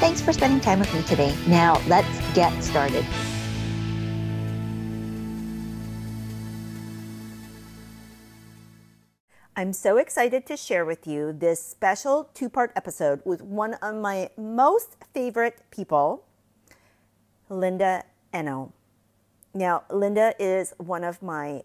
Thanks for spending time with me today. Now, let's get started. I'm so excited to share with you this special two part episode with one of my most favorite people, Linda Enoh. Now, Linda is one of my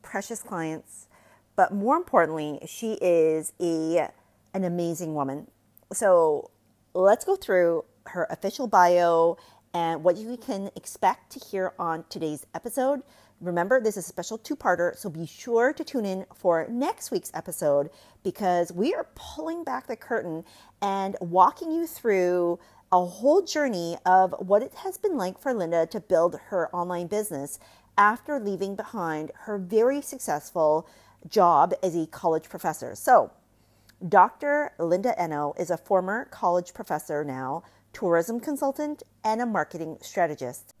precious clients, but more importantly, she is a, an amazing woman. So, let's go through her official bio and what you can expect to hear on today's episode. Remember, this is a special two parter, so be sure to tune in for next week's episode because we are pulling back the curtain and walking you through a whole journey of what it has been like for Linda to build her online business after leaving behind her very successful job as a college professor. So, Dr. Linda Enoh is a former college professor now, tourism consultant, and a marketing strategist.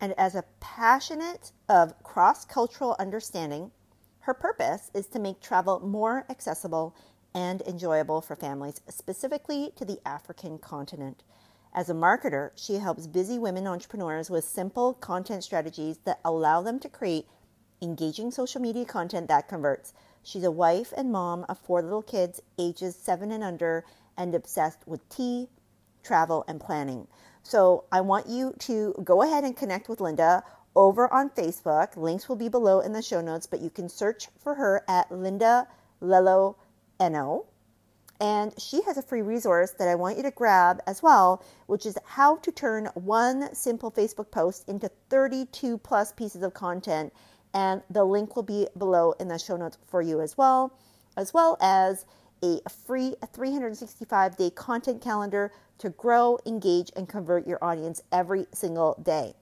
And as a passionate of cross cultural understanding, her purpose is to make travel more accessible and enjoyable for families, specifically to the African continent. As a marketer, she helps busy women entrepreneurs with simple content strategies that allow them to create engaging social media content that converts She's a wife and mom of four little kids, ages seven and under, and obsessed with tea, travel, and planning. So I want you to go ahead and connect with Linda over on Facebook. Links will be below in the show notes, but you can search for her at Linda Lello Enoh. And she has a free resource that I want you to grab as well, which is how to turn one simple Facebook post into 32 plus pieces of content and the link will be below in the show notes for you as well, as well as a free 365 day content calendar to grow, engage, and convert your audience every single day.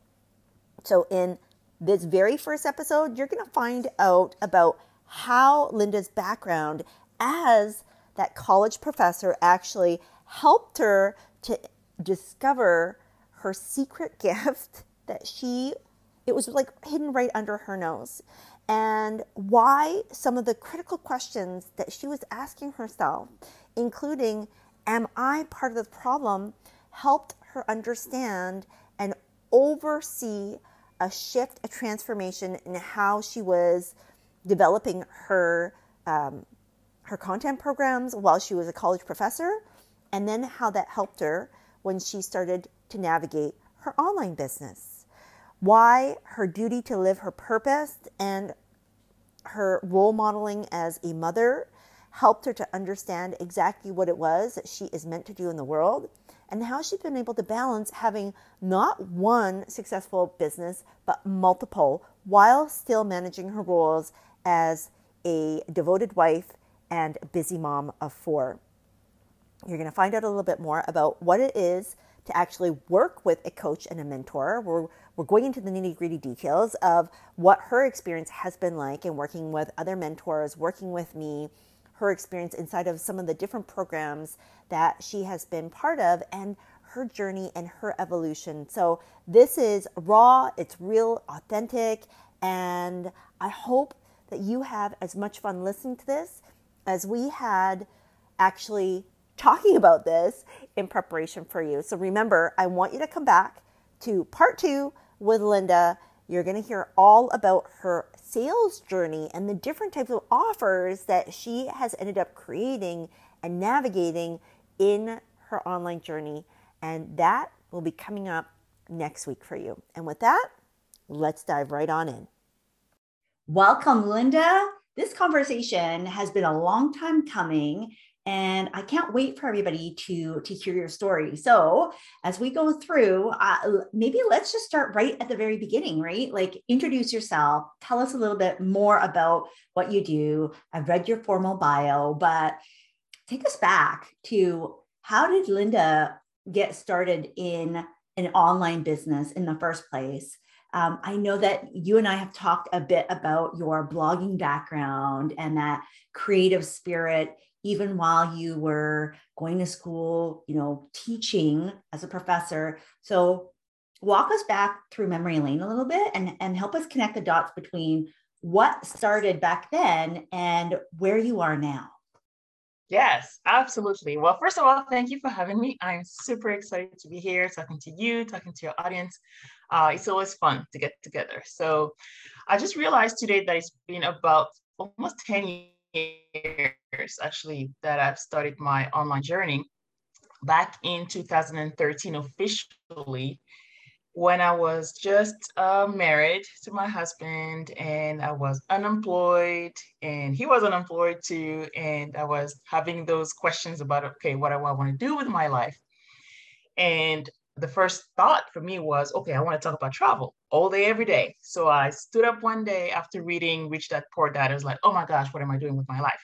So, in this very first episode, you're going to find out about how Linda's background as that college professor actually helped her to discover her secret gift that she it was like hidden right under her nose. And why some of the critical questions that she was asking herself, including, Am I part of the problem? helped her understand and oversee a shift, a transformation in how she was developing her um, her content programs while she was a college professor, and then how that helped her when she started to navigate her online business why her duty to live her purpose and her role modeling as a mother helped her to understand exactly what it was that she is meant to do in the world and how she's been able to balance having not one successful business but multiple while still managing her roles as a devoted wife and busy mom of four. You're going to find out a little bit more about what it is to actually work with a coach and a mentor. We're, we're going into the nitty gritty details of what her experience has been like in working with other mentors, working with me, her experience inside of some of the different programs that she has been part of, and her journey and her evolution. So, this is raw, it's real, authentic, and I hope that you have as much fun listening to this as we had actually talking about this in preparation for you. So remember, I want you to come back to part two with Linda. You're going to hear all about her sales journey and the different types of offers that she has ended up creating and navigating in her online journey. And that will be coming up next week for you. And with that, let's dive right on in. Welcome, Linda. This conversation has been a long time coming and i can't wait for everybody to to hear your story. So as we go through uh, maybe let's just start right at the very beginning right? Like introduce yourself tell us a little bit more about what you do. I've read your formal bio but take us back to how did linda get started in an online business in the first place. Um, I know that you and I have talked a bit about your blogging background and that creative spirit, even while you were going to school, you know, teaching as a professor. So, walk us back through memory lane a little bit and, and help us connect the dots between what started back then and where you are now. Yes, absolutely. Well, first of all, thank you for having me. I'm super excited to be here talking to you, talking to your audience. Uh, it's always fun to get together. So I just realized today that it's been about almost 10 years actually that I've started my online journey. Back in 2013, officially, when I was just uh, married to my husband and I was unemployed and he was unemployed too. And I was having those questions about, okay, what do I want to do with my life? And the first thought for me was, okay, I want to talk about travel all day, every day. So I stood up one day after reading Rich Dad Poor Dad. I was like, oh my gosh, what am I doing with my life?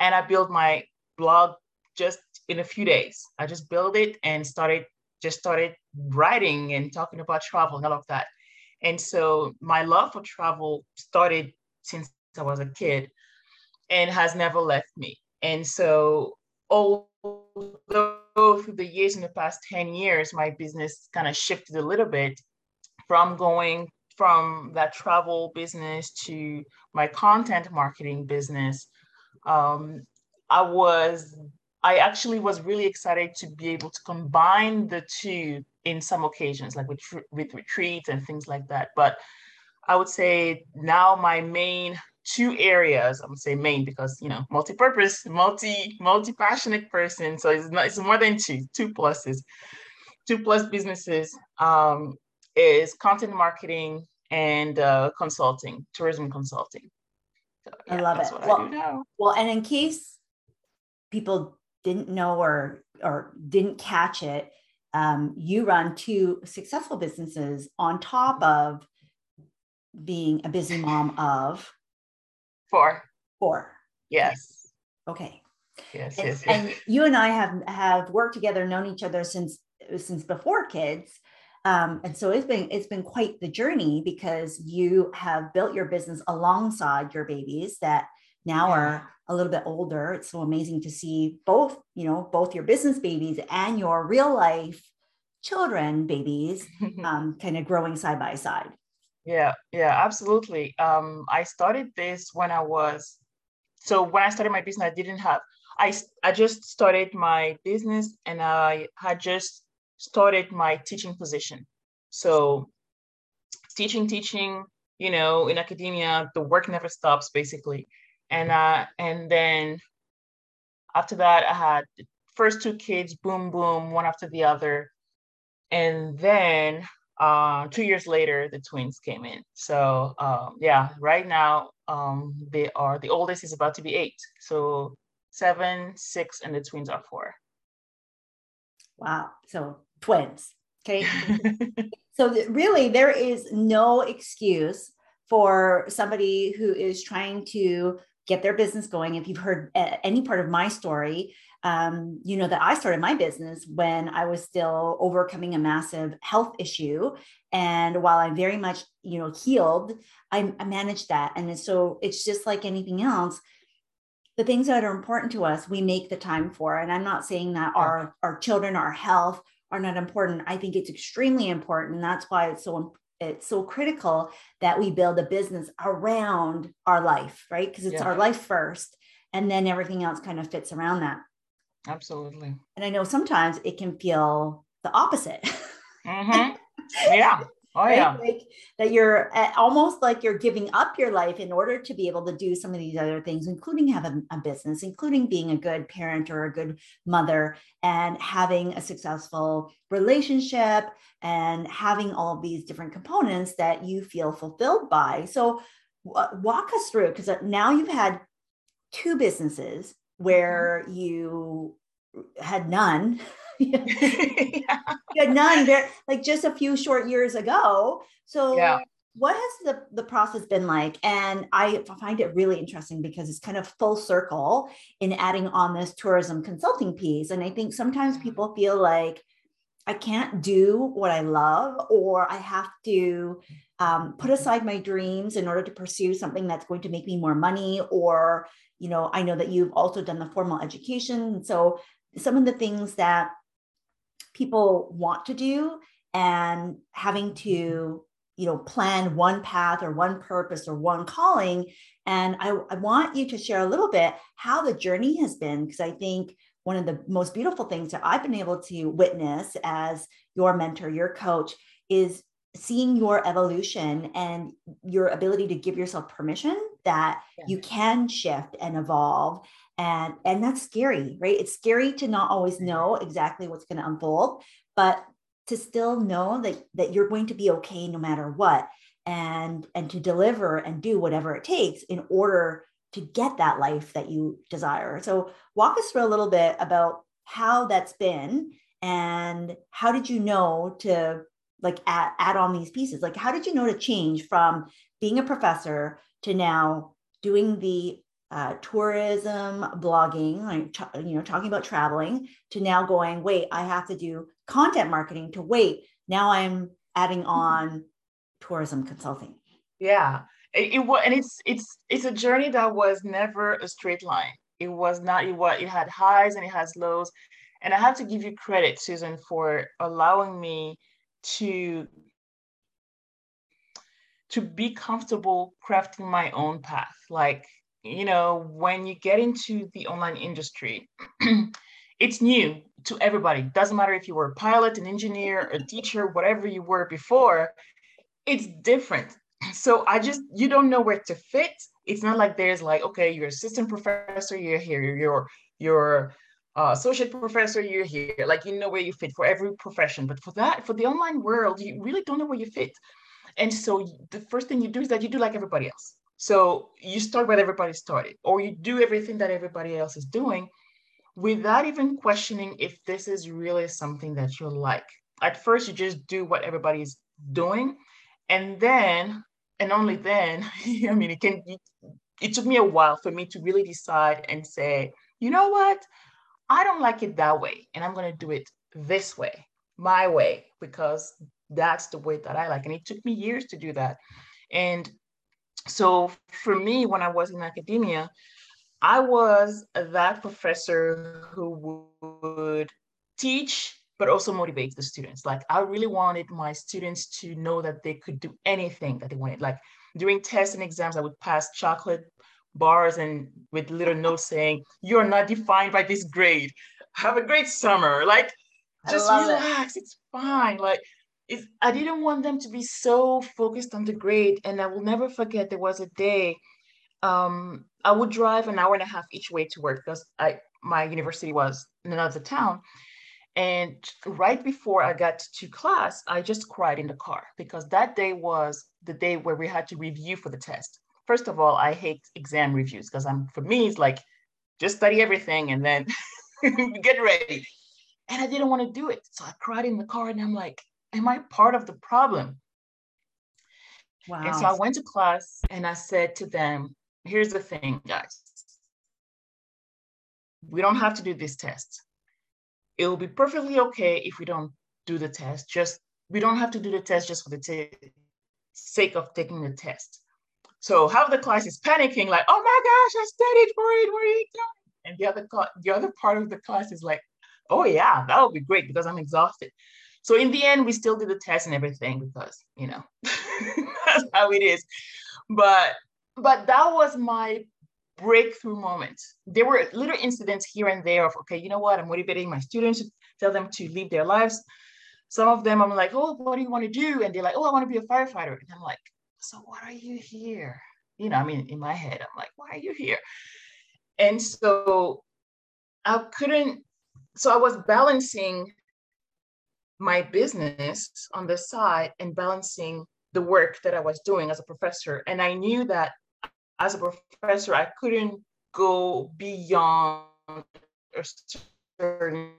And I built my blog just in a few days. I just built it and started just started writing and talking about travel and all of that. And so my love for travel started since I was a kid and has never left me. And so although through the years in the past 10 years, my business kind of shifted a little bit from going from that travel business to my content marketing business. Um, I was I actually was really excited to be able to combine the two in some occasions, like with, with retreats and things like that. But I would say now my main two areas, I would say main because, you know, multi-purpose, multi, multi-passionate person. So it's, not, it's more than two, two pluses, two plus businesses um, is content marketing and uh, consulting, tourism consulting. So, yeah, I love it. Well, well, and in case people didn't know or or didn't catch it, um, you run two successful businesses on top of being a busy mom of four. Four. Yes. Okay. Yes, and, yes, yes. and you and I have have worked together, known each other since since before kids. Um, and so it's been it's been quite the journey because you have built your business alongside your babies that now are a little bit older. It's so amazing to see both, you know, both your business babies and your real life children babies um, kind of growing side by side. Yeah, yeah, absolutely. Um, I started this when I was, so when I started my business, I didn't have, I, I just started my business and I had just started my teaching position. So teaching, teaching, you know, in academia, the work never stops basically and uh, and then after that, I had first two kids, boom, boom, one after the other, and then uh, two years later, the twins came in. So um, yeah, right now um, they are the oldest is about to be eight, so seven, six, and the twins are four. Wow! So twins. Okay. so really, there is no excuse for somebody who is trying to get their business going. If you've heard any part of my story, um, you know that I started my business when I was still overcoming a massive health issue. And while I'm very much, you know, healed, I, I managed that. And so it's just like anything else. The things that are important to us, we make the time for. And I'm not saying that our, our children, our health are not important. I think it's extremely important. And that's why it's so it's so critical that we build a business around our life, right? Because it's yeah. our life first, and then everything else kind of fits around that. Absolutely. And I know sometimes it can feel the opposite. Mm-hmm. Yeah. Oh right? yeah. Like that you're almost like you're giving up your life in order to be able to do some of these other things, including having a business, including being a good parent or a good mother, and having a successful relationship, and having all of these different components that you feel fulfilled by. So, w- walk us through because uh, now you've had two businesses mm-hmm. where you had none yeah. had none like just a few short years ago. So yeah. what has the, the process been like? And I find it really interesting because it's kind of full circle in adding on this tourism consulting piece. And I think sometimes mm-hmm. people feel like I can't do what I love, or I have to um, put aside my dreams in order to pursue something that's going to make me more money, or you know, I know that you've also done the formal education. So some of the things that people want to do and having to mm-hmm. you know plan one path or one purpose or one calling. And I, I want you to share a little bit how the journey has been because i think one of the most beautiful things that i've been able to witness as your mentor your coach is seeing your evolution and your ability to give yourself permission that yeah. you can shift and evolve and and that's scary right? It's scary to not always know exactly what's going to unfold but to still know that that you're going to be okay no matter what and and to deliver and do whatever it takes in order to get that life that you desire. So walk us through a little bit about how that's been and how did you know to like add, add on these pieces? Like how did you know to change from being a professor to now doing the uh, tourism blogging like you know talking about traveling to now going wait i have to do content marketing to wait now i'm adding mm-hmm. on tourism consulting. Yeah it, it was and it's it's it's a journey that was never a straight line. It was not it was it had highs and it has lows and i have to give you credit susan for allowing me to to be comfortable crafting my own path. Like you know when you get into the online industry it's new to everybody doesn't matter if you were a pilot an engineer a teacher whatever you were before it's different so i just you don't know where to fit it's not like there's like okay you're assistant professor you're here you're you're uh, associate professor, you're here. Like you know where you fit for every profession. But for that, for the online world, you really don't know where you fit. And so the first thing you do is that you do like everybody else. So you start where everybody started, or you do everything that everybody else is doing without even questioning if this is really something that you like. At first, you just do what everybody's doing. And then, and only then, I mean, it can, it took me a while for me to really decide and say, you know what? I don't like it that way. And I'm going to do it this way, my way, because that's the way that I like. And it took me years to do that. And so for me, when I was in academia, I was that professor who would teach, but also motivate the students. Like I really wanted my students to know that they could do anything that they wanted. Like during tests and exams, I would pass chocolate bars and with little notes saying, You're not defined by this grade. Have a great summer. Like, just relax. It. It's fine. Like, I didn't want them to be so focused on the grade. And I will never forget there was a day um, I would drive an hour and a half each way to work because I my university was in another town. And right before I got to class, I just cried in the car because that day was the day where we had to review for the test first of all, I hate exam reviews because I'm for me it's like just study everything and then get ready. And I didn't want to do it. So I cried in the car and I'm like, am I part of the problem? Wow. And so I went to class and I said to them, here's the thing, guys. We don't have to do this test. It will be perfectly okay if we don't do the test. Just we don't have to do the test just for the t- sake of taking the test. So half the class is panicking, like, oh my gosh, I studied for it. What are you doing? And the other the other part of the class is like, oh yeah, that would be great because I'm exhausted. So in the end, we still did the test and everything because you know that's how it is. But but that was my breakthrough moment. There were little incidents here and there of okay, you know what? I'm motivating my students to tell them to live their lives. Some of them I'm like, oh, what do you want to do? And they're like, oh, I want to be a firefighter. And I'm like, so what are you here? You know, I mean, in my head, I'm like, why are you here? And so I couldn't, so I was balancing my business on the side and balancing the work that I was doing as a professor. And I knew that as a professor, I couldn't go beyond a certain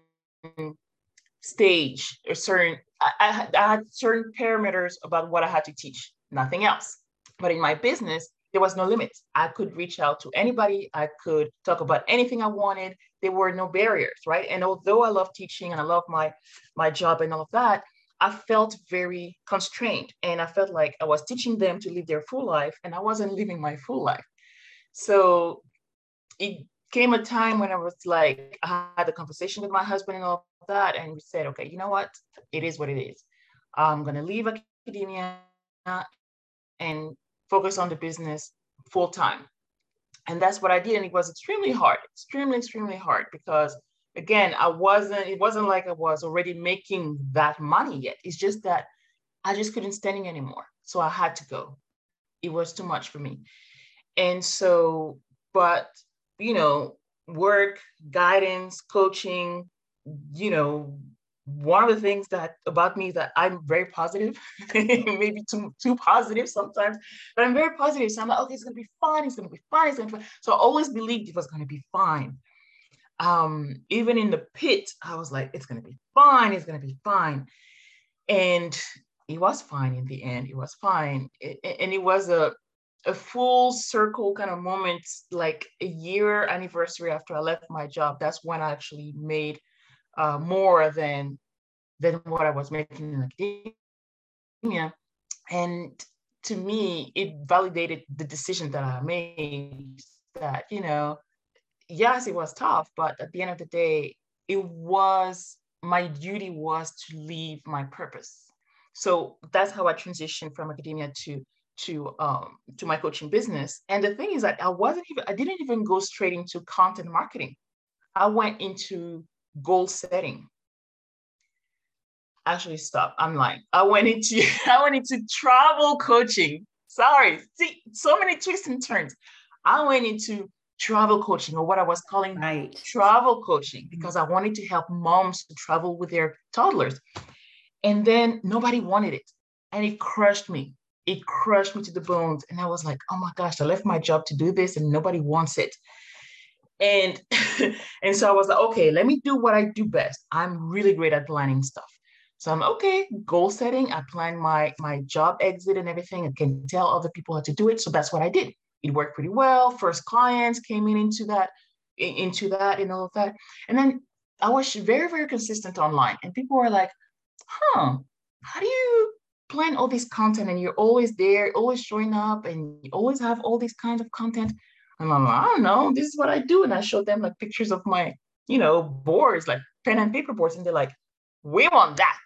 stage or certain I, I, had certain parameters about what I had to teach nothing else. But in my business, there was no limit. I could reach out to anybody. I could talk about anything I wanted. There were no barriers, right? And although I love teaching and I love my my job and all of that, I felt very constrained and I felt like I was teaching them to live their full life and I wasn't living my full life. So it came a time when I was like, I had a conversation with my husband and all of that, and we said, okay, you know what? It is what it is. I'm gonna leave academia and focus on the business full time. And that's what I did. And it was extremely hard, extremely, extremely hard because again, I wasn't, it wasn't like I was already making that money yet. It's just that I just couldn't stand it anymore. So I had to go. It was too much for me. And so, but, you know, work, guidance, coaching, you know, one of the things that about me is that I'm very positive, maybe too too positive sometimes, but I'm very positive. So I'm like, okay, it's gonna be fine. It's gonna be fine. It's gonna be fine. So I always believed it was gonna be fine. Um, even in the pit, I was like, it's gonna be fine. It's gonna be fine, and it was fine in the end. It was fine, it, and it was a a full circle kind of moment, like a year anniversary after I left my job. That's when I actually made uh, more than than what I was making in academia. And to me, it validated the decision that I made that, you know, yes, it was tough, but at the end of the day, it was my duty was to leave my purpose. So that's how I transitioned from academia to to um to my coaching business. And the thing is that I wasn't even I didn't even go straight into content marketing. I went into goal setting. Actually, stop. I'm lying. I went into I went into travel coaching. Sorry. See, so many twists and turns. I went into travel coaching or what I was calling right. travel coaching because I wanted to help moms to travel with their toddlers. And then nobody wanted it. And it crushed me. It crushed me to the bones. And I was like, oh my gosh, I left my job to do this and nobody wants it and and so i was like okay let me do what i do best. I'm really great at planning stuff. So i'm okay goal setting. I plan my my job exit and everything. I can tell other people how to do it. So that's what i did. It worked pretty well. First clients came in into that into that and all of that. And then i was very very consistent online. And people were like huh how do you plan all this content? And you're always there always showing up and you always have all these kinds of content and I'm like, I don't know, this is what I do. And I showed them like pictures of my, you know, boards, like pen and paper boards. And they're like, we want that.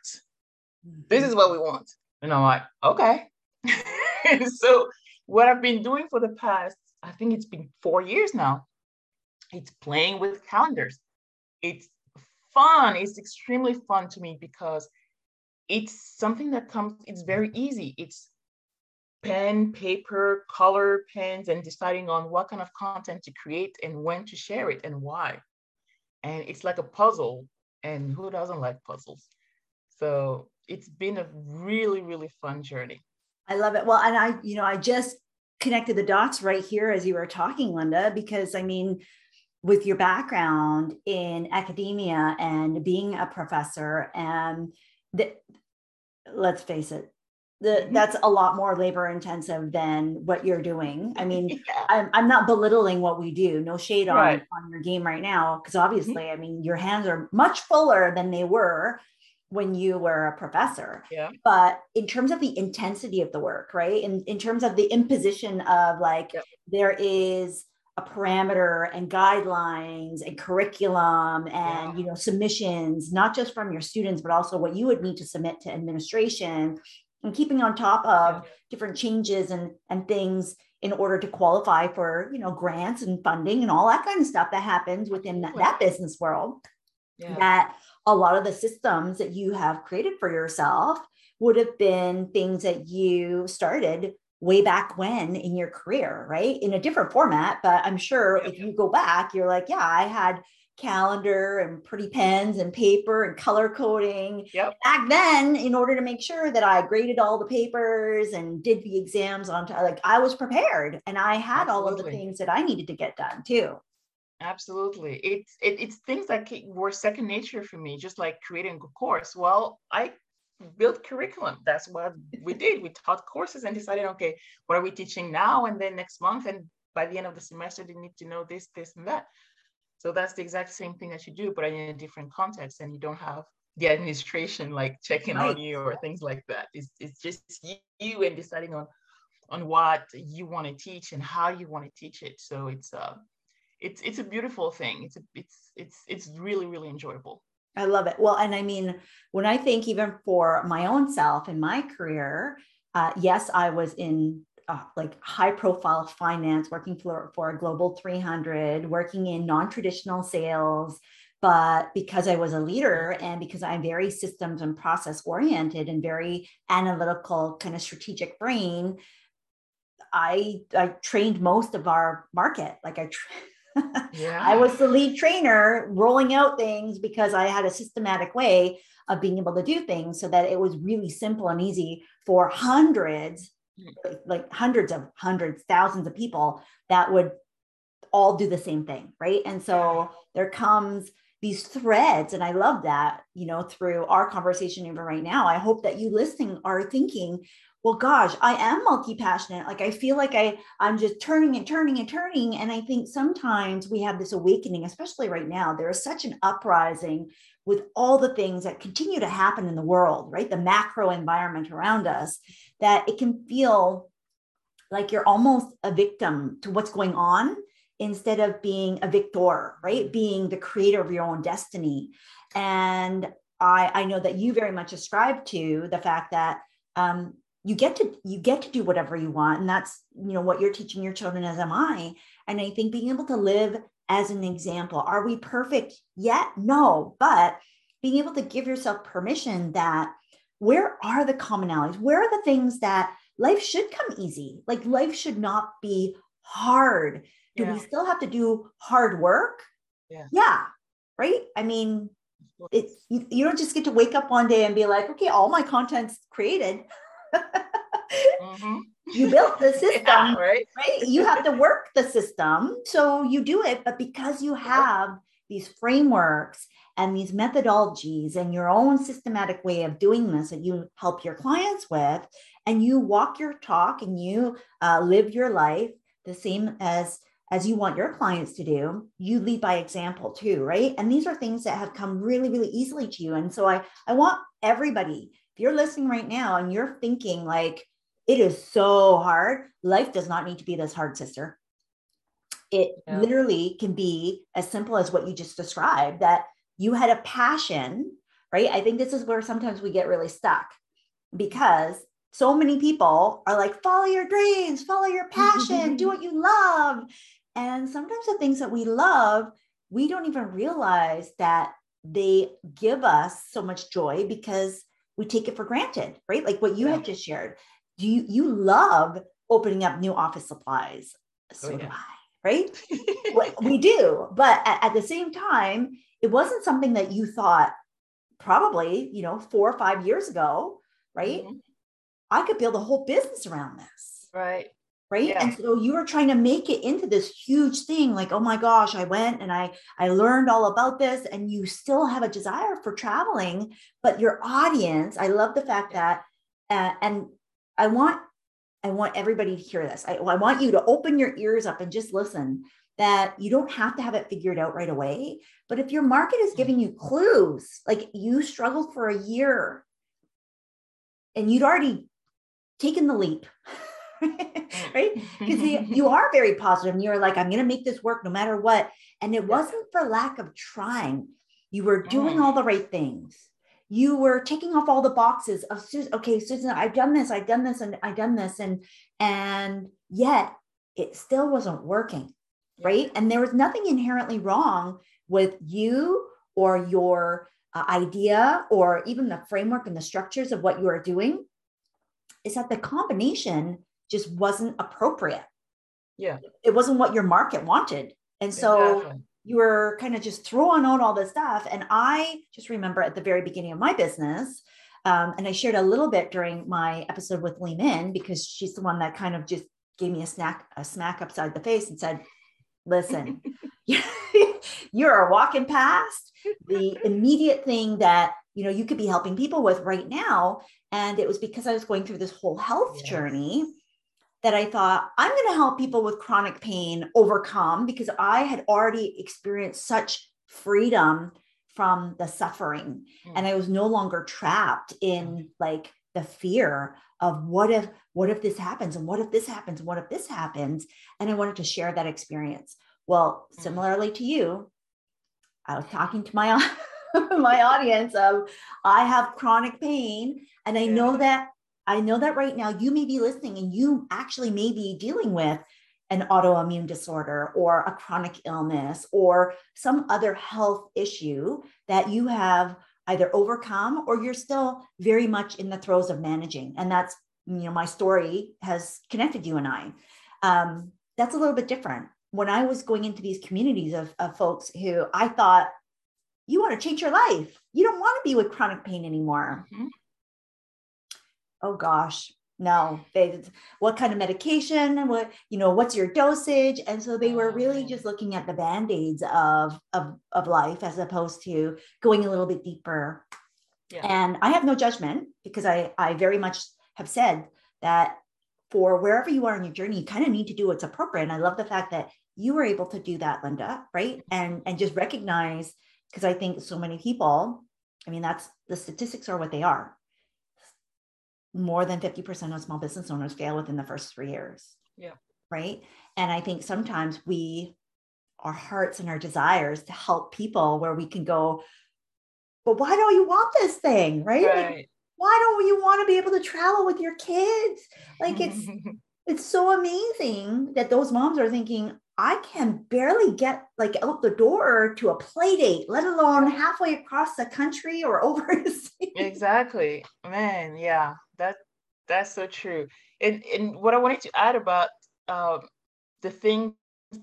This is what we want. And I'm like, okay. so what I've been doing for the past, I think it's been four years now, it's playing with calendars. It's fun. It's extremely fun to me because it's something that comes, it's very easy. It's pen, paper, color pens, and deciding on what kind of content to create and when to share it and why. And it's like a puzzle, and who doesn't like puzzles? So it's been a really, really fun journey. I love it. Well, and I, you know, I just connected the dots right here as you were talking, Linda, because I mean, with your background in academia and being a professor, and the, let's face it, the, mm-hmm. that's a lot more labor intensive than what you're doing. I mean, yeah. I'm, I'm not belittling what we do. No shade on, right. on your game right now, because mm-hmm. obviously, mm-hmm. I mean, your hands are much fuller than they were when you were a professor. Yeah. But in terms of the intensity of the work, right? In, in terms of the imposition of like, yep. there is a parameter and guidelines and curriculum and yeah. you know submissions not just from your students but also what you would need to submit to administration and keeping on top of different changes and and things in order to qualify for you know grants and funding and all that kind of stuff that happens within that, that business world. Yeah. that a lot of the systems that you have created for yourself would have been things that you started way back when in your career right? In a different format but i'm sure if you go back you're like yeah i had calendar and pretty pens and paper and color coding. Yep. Back then, in order to make sure that I graded all the papers and did the exams on time, like I was prepared and I had Absolutely. all of the things that I needed to get done too. Absolutely. It's it, it's things that were second nature for me, just like creating a course. Well, I built curriculum. That's what we did. We taught courses and decided, okay, what are we teaching now and then next month? And by the end of the semester, they need to know this, this, and that. So that's the exact same thing that you do, but in a different context, and you don't have the administration like checking right. on you or things like that. It's, it's just you and deciding on on what you want to teach and how you want to teach it. So it's uh it's it's a beautiful thing. It's a, it's it's it's really really enjoyable. I love it. Well, and I mean, when I think even for my own self in my career, uh, yes, I was in uh, like high profile finance, working for, for a global 300, working in non traditional sales. But because I was a leader and because I'm very systems and process oriented and very analytical, kind of strategic brain, I, I trained most of our market. Like I, tra- yeah. I was the lead trainer rolling out things because I had a systematic way of being able to do things so that it was really simple and easy for hundreds like hundreds of hundreds, thousands of people that would all do the same thing. Right. And so there comes these threads. And I love that, you know, through our conversation even right now. I hope that you listening are thinking, well, gosh, I am multi-passionate. Like I feel like I I'm just turning and turning and turning. And I think sometimes we have this awakening, especially right now. There is such an uprising with all the things that continue to happen in the world, right? The macro environment around us, that it can feel like you're almost a victim to what's going on instead of being a victor, right? Being the creator of your own destiny. And I, I know that you very much ascribe to the fact that um, you get to you get to do whatever you want, and that's you know what you're teaching your children as am I. And I think being able to live as an example. Are we perfect yet? No, but being able to give yourself permission that where are the commonalities? Where are the things that life should come easy? Like life should not be hard. Do yeah. we still have to do hard work? Yeah. Yeah. Right. I mean, it's you, you don't just get to wake up one day and be like, okay, all my content's created. mm-hmm you built the system yeah, right? right you have to work the system so you do it but because you have these frameworks and these methodologies and your own systematic way of doing this that you help your clients with and you walk your talk and you uh, live your life the same as as you want your clients to do you lead by example too right and these are things that have come really really easily to you and so i i want everybody if you're listening right now and you're thinking like it is so hard. Life does not need to be this hard, sister. It yeah. literally can be as simple as what you just described that you had a passion, right? I think this is where sometimes we get really stuck because so many people are like, follow your dreams, follow your mm-hmm, mm-hmm, passion, do mm-hmm. what you love. And sometimes the things that we love, we don't even realize that they give us so much joy because we take it for granted, right? Like what you yeah. had just shared do you you love opening up new office supplies oh, so oh, yeah. do i right we do but at, at, the same time it wasn't something that you thought probably you know four or five years ago right mm-hmm. i could build a whole business around this right right yeah. and so you were trying to make it into this huge thing like oh my gosh i went and i i learned all about this and you still have a desire for traveling but your audience i love the fact that uh, and I want I want everybody to hear this. I, I want you to open your ears up and just listen that you don't have to have it figured out right away. But if your market is giving you clues, like you struggled for a year and you'd already taken the leap, right? Because you are very positive and you're like, I'm going to make this work no matter what. And it wasn't for lack of trying. You were doing mm. all the right things you were taking off all the boxes of okay susan i've done this i've done this and i've done this and and yet it still wasn't working right? And there was nothing inherently wrong with you or your uh, idea or even the framework and the structures of what you are doing. Is that the combination just wasn't appropriate. Yeah. It wasn't what your market wanted. And so exactly. you were kind of just throwing out all this stuff. And I just remember at the very beginning of my business, um, and I shared a little bit during my episode with Lee Min because she's the one that kind of just gave me a snack, a smack upside the face and said, listen, you're walking past the immediate thing that you know you could be helping people with right now and it was because i was going through this whole health yes. journey that i thought i'm going to help people with chronic pain overcome because i had already experienced such freedom from the suffering mm. and i was no longer trapped in mm. like the fear of what if what if this happens and what if this happens and what if this happens? And i wanted to share that experience. Well mm. similarly to you i was talking to my my audience of I have chronic pain and I know that I know that right now you may be listening and you actually may be dealing with an autoimmune disorder or a chronic illness or some other health issue that you have either overcome or you're still very much in the throes of managing and that's you know my story has connected you and i um, that's a little bit different when i was going into these communities of, of folks who i thought you want to change your life. You don't want to be with chronic pain anymore. Mm-hmm. Oh gosh, no. They what kind of medication? What you know? What's your dosage? And so they were really just looking at the band aids of of of life as opposed to going a little bit deeper. Yeah. And I have no judgment because I I very much have said that for wherever you are in your journey, you kind of need to do what's appropriate. And I love the fact that you were able to do that, Linda, right? Mm-hmm. And and just recognize because I think so many people, I mean, that's the statistics are what they are. More than 50% of small business owners fail within the first three years. Yeah. Right. And I think sometimes we, our hearts and our desires to help people where we can go, but why don't you want this thing? Right. right. Like, why don't you want to be able to travel with your kids? Like it's, it's so amazing that those moms are thinking, I can barely get like out the door to a play date, let alone halfway across the country or overseas. Exactly. Man, yeah, that that's so true. And and what I wanted to add about um, the things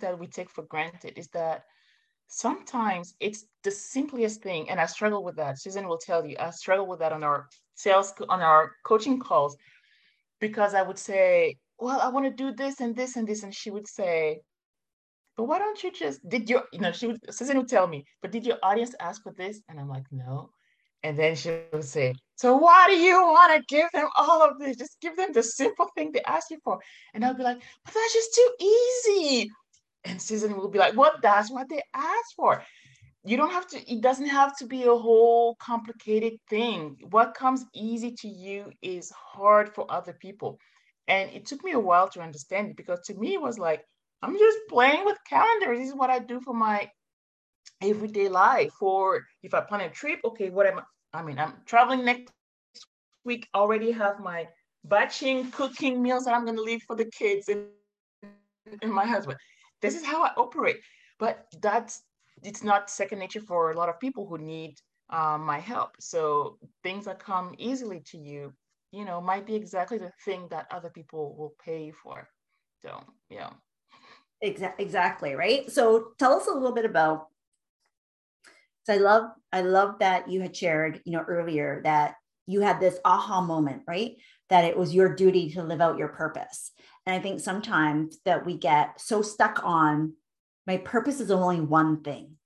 that we take for granted is that sometimes it's the simplest thing, and I struggle with that. Susan will tell you, I struggle with that on our sales on our coaching calls because I would say, well, I want to do this and this and this, and she would say, but why don't you just did your you know she would Susan would tell me, but did your audience ask for this? And I'm like, no. And then she would say, so why do you want to give them all of this? Just give them the simple thing they ask you for. And I'll be like, but that's just too easy. And Susan will be like, well, that's what they asked for. You don't have to, it doesn't have to be a whole complicated thing. What comes easy to you is hard for other people. And it took me a while to understand it because to me it was like, I'm just playing with calendars. This is what I do for my everyday life. For if I plan a trip, okay, what am I? I mean, I'm traveling next week. Already have my batching cooking meals that I'm going to leave for the kids and, and my husband. This is how I operate. But that's it's not second nature for a lot of people who need um, my help. So things that come easily to you, you know, might be exactly the thing that other people will pay for. So yeah. Exa- exactly right so tell us a little bit about so i love i love that you had shared you know earlier that you had this aha moment right? That it was your duty to live out your purpose. And i think sometimes that we get so stuck on my purpose is only one thing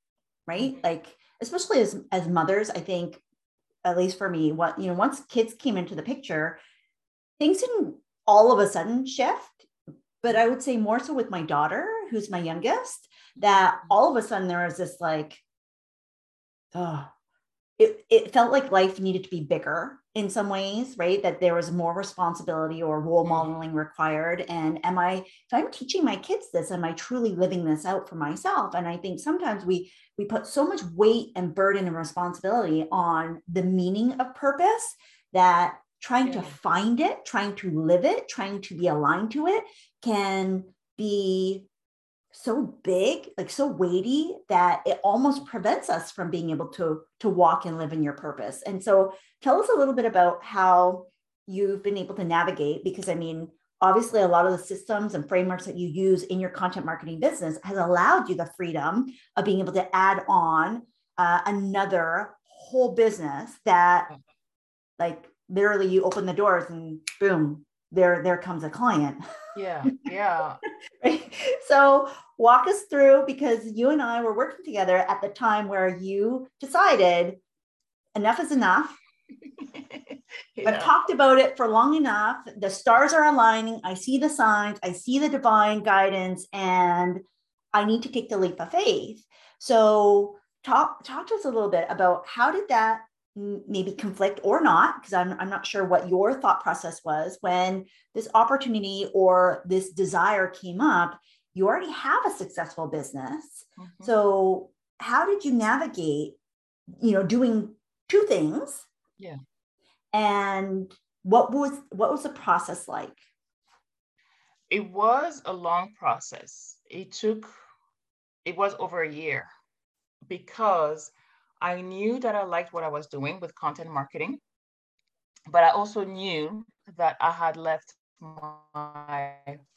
right? Mm-hmm. like especially as as mothers i think at least for me what you know once kids came into the picture things didn't all of a sudden shift. But I would say more so with my daughter, who's my youngest, that all of a sudden there was this like, oh, it, it felt like life needed to be bigger in some ways, right? That there was more responsibility or role mm-hmm. modeling required. And am I, if I'm teaching my kids this, am I truly living this out for myself? And I think sometimes we we put so much weight and burden and responsibility on the meaning of purpose that trying yeah. to find it, trying to live it, trying to be aligned to it can be so big like so weighty that it almost prevents us from being able to to walk and live in your purpose and so tell us a little bit about how you've been able to navigate because i mean obviously a lot of the systems and frameworks that you use in your content marketing business has allowed you the freedom of being able to add on uh, another whole business that like literally you open the doors and boom there there comes a client. Yeah, yeah. right. So walk us through because you and I were working together at the time where you decided enough is enough. yeah. I've talked about it for long enough. The stars are aligning. I see the signs, I see the divine guidance, and I need to take the leap of faith. So talk talk to us a little bit about how did that maybe conflict or not because I'm, I'm not sure what your thought process was when this opportunity or this desire came up you already have a successful business. Mm-hmm. so how did you navigate you know doing two things? Yeah. And what was what was the process like? It was a long process. It took it was over a year because I knew that I liked what I was doing with content marketing, but I also knew that I had left my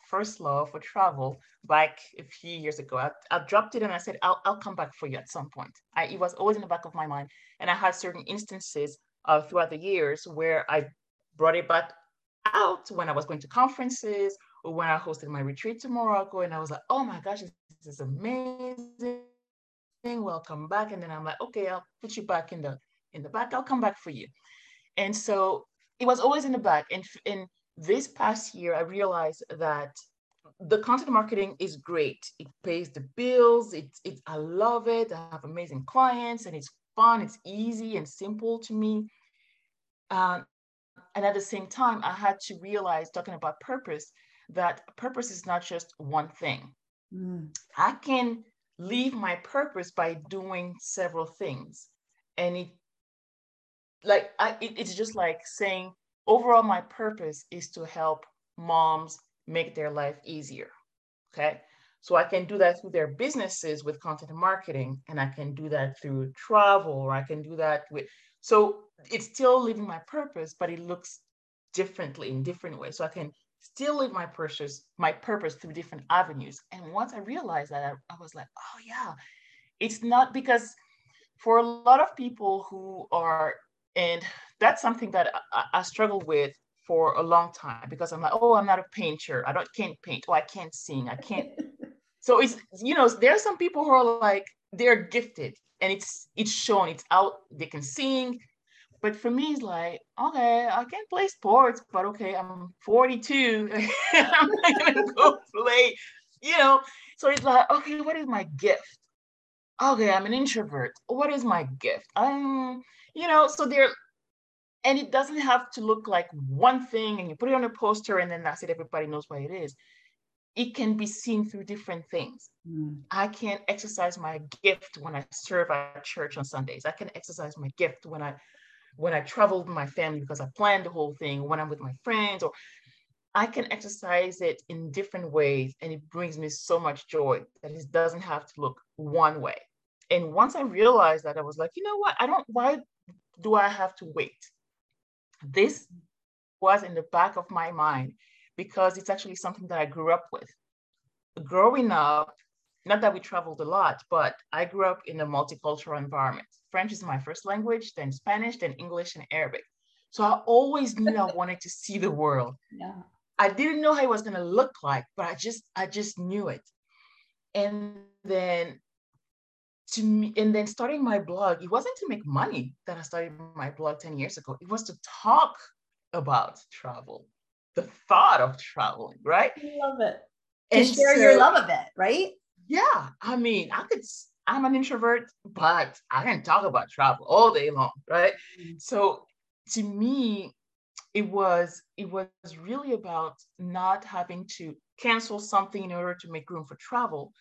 first love for travel back a few years ago. I, I dropped it and I said, I'll, I'll come back for you at some point. I, it was always in the back of my mind. And I had certain instances uh, throughout the years where I brought it back out when I was going to conferences or when I hosted my retreat to Morocco. And I was like, oh my gosh, this is amazing welcome back and then i'm like okay i'll put you back in the in the back. I'll come back for you. And so it was always in the back. And in this past year i realized that the content marketing is great. It pays the bills. It's it, i love it. I have amazing clients and it's fun. It's easy and simple to me. Um, and at the same time i had to realize talking about purpose that purpose is not just one thing. Mm. i can leave my purpose by doing several things. And it like I, it, it's just like saying overall my purpose is to help moms make their life easier. Okay? So i can do that through their businesses with content marketing and i can do that through travel or i can do that with so it's still living my purpose but it looks differently in different ways. So i can still live my purpose, my purpose through different avenues. And once I realized that, I, I was like, oh yeah, it's not because for a lot of people who are, and that's something that I, I struggle with for a long time because I'm like, oh, I'm not a painter. I don't can't paint. Oh, I can't sing. I can't. so it's you know, there are some people who are like they're gifted and it's it's shown. It's out. They can sing. But for me, it's like, okay, I can play sports, but okay, I'm 42. I'm not gonna go play, you know. So it's like, okay, what is my gift? Okay, I'm an introvert. What is my gift? I'm, you know, so there, and it doesn't have to look like one thing and you put it on a poster and then that's it, everybody knows what it is. It can be seen through different things. Mm. I can exercise my gift when I serve at church on Sundays. I can exercise my gift when I when I travel with my family because I planned the whole thing, when I'm with my friends, or I can exercise it in different ways and it brings me so much joy that it doesn't have to look one way. And once I realized that, I was like, you know what? I don't, why do I have to wait? This was in the back of my mind because it's actually something that I grew up with. Growing up, not that we traveled a lot, but I grew up in a multicultural environment. French is my first language, then Spanish, then English and Arabic. So I always knew I wanted to see the world. Yeah. I didn't know how it was going to look like, but I just I just knew it. And then to me, and then starting my blog, it wasn't to make money that I started my blog 10 years ago. It was to talk about travel, the thought of traveling, right? I love it. To and share so, your love of it, right? Yeah, I mean, I could, I'm an introvert, but I can talk about travel all day long, right? Mm-hmm. So to me, it was it was really about not having to cancel something in order to make room for travel,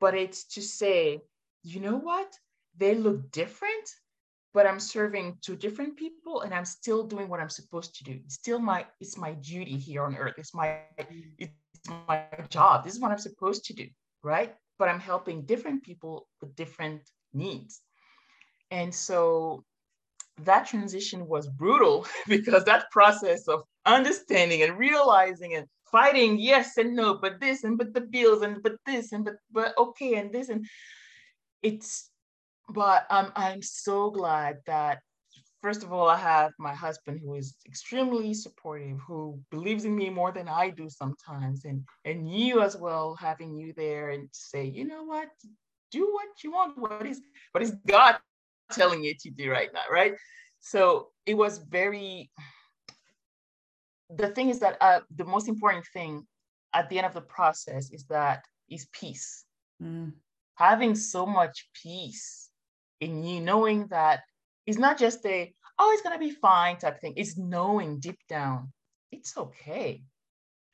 but it's to say, you know what? They look different, but I'm serving two different people and I'm still doing what I'm supposed to do. It's still my it's my duty here on earth. It's my mm-hmm. it's my job. This is what I'm supposed to do, right? But I'm helping different people with different needs. And so that transition was brutal because that process of understanding and realizing and fighting yes and no, but this and but the bills and but this and but but okay and this and it's but um, I'm so glad that first of all, I have my husband who is extremely supportive, who believes in me more than I do sometimes, and and you as well, having you there and say, you know what, do what you want. What is what is God telling you to do right now, right? So it was very. The thing is that uh, the most important thing at the end of the process is that is peace. Mm. Having so much peace in you, knowing that it's not just a, oh, it's going to be fine type thing. It's knowing deep down, it's okay.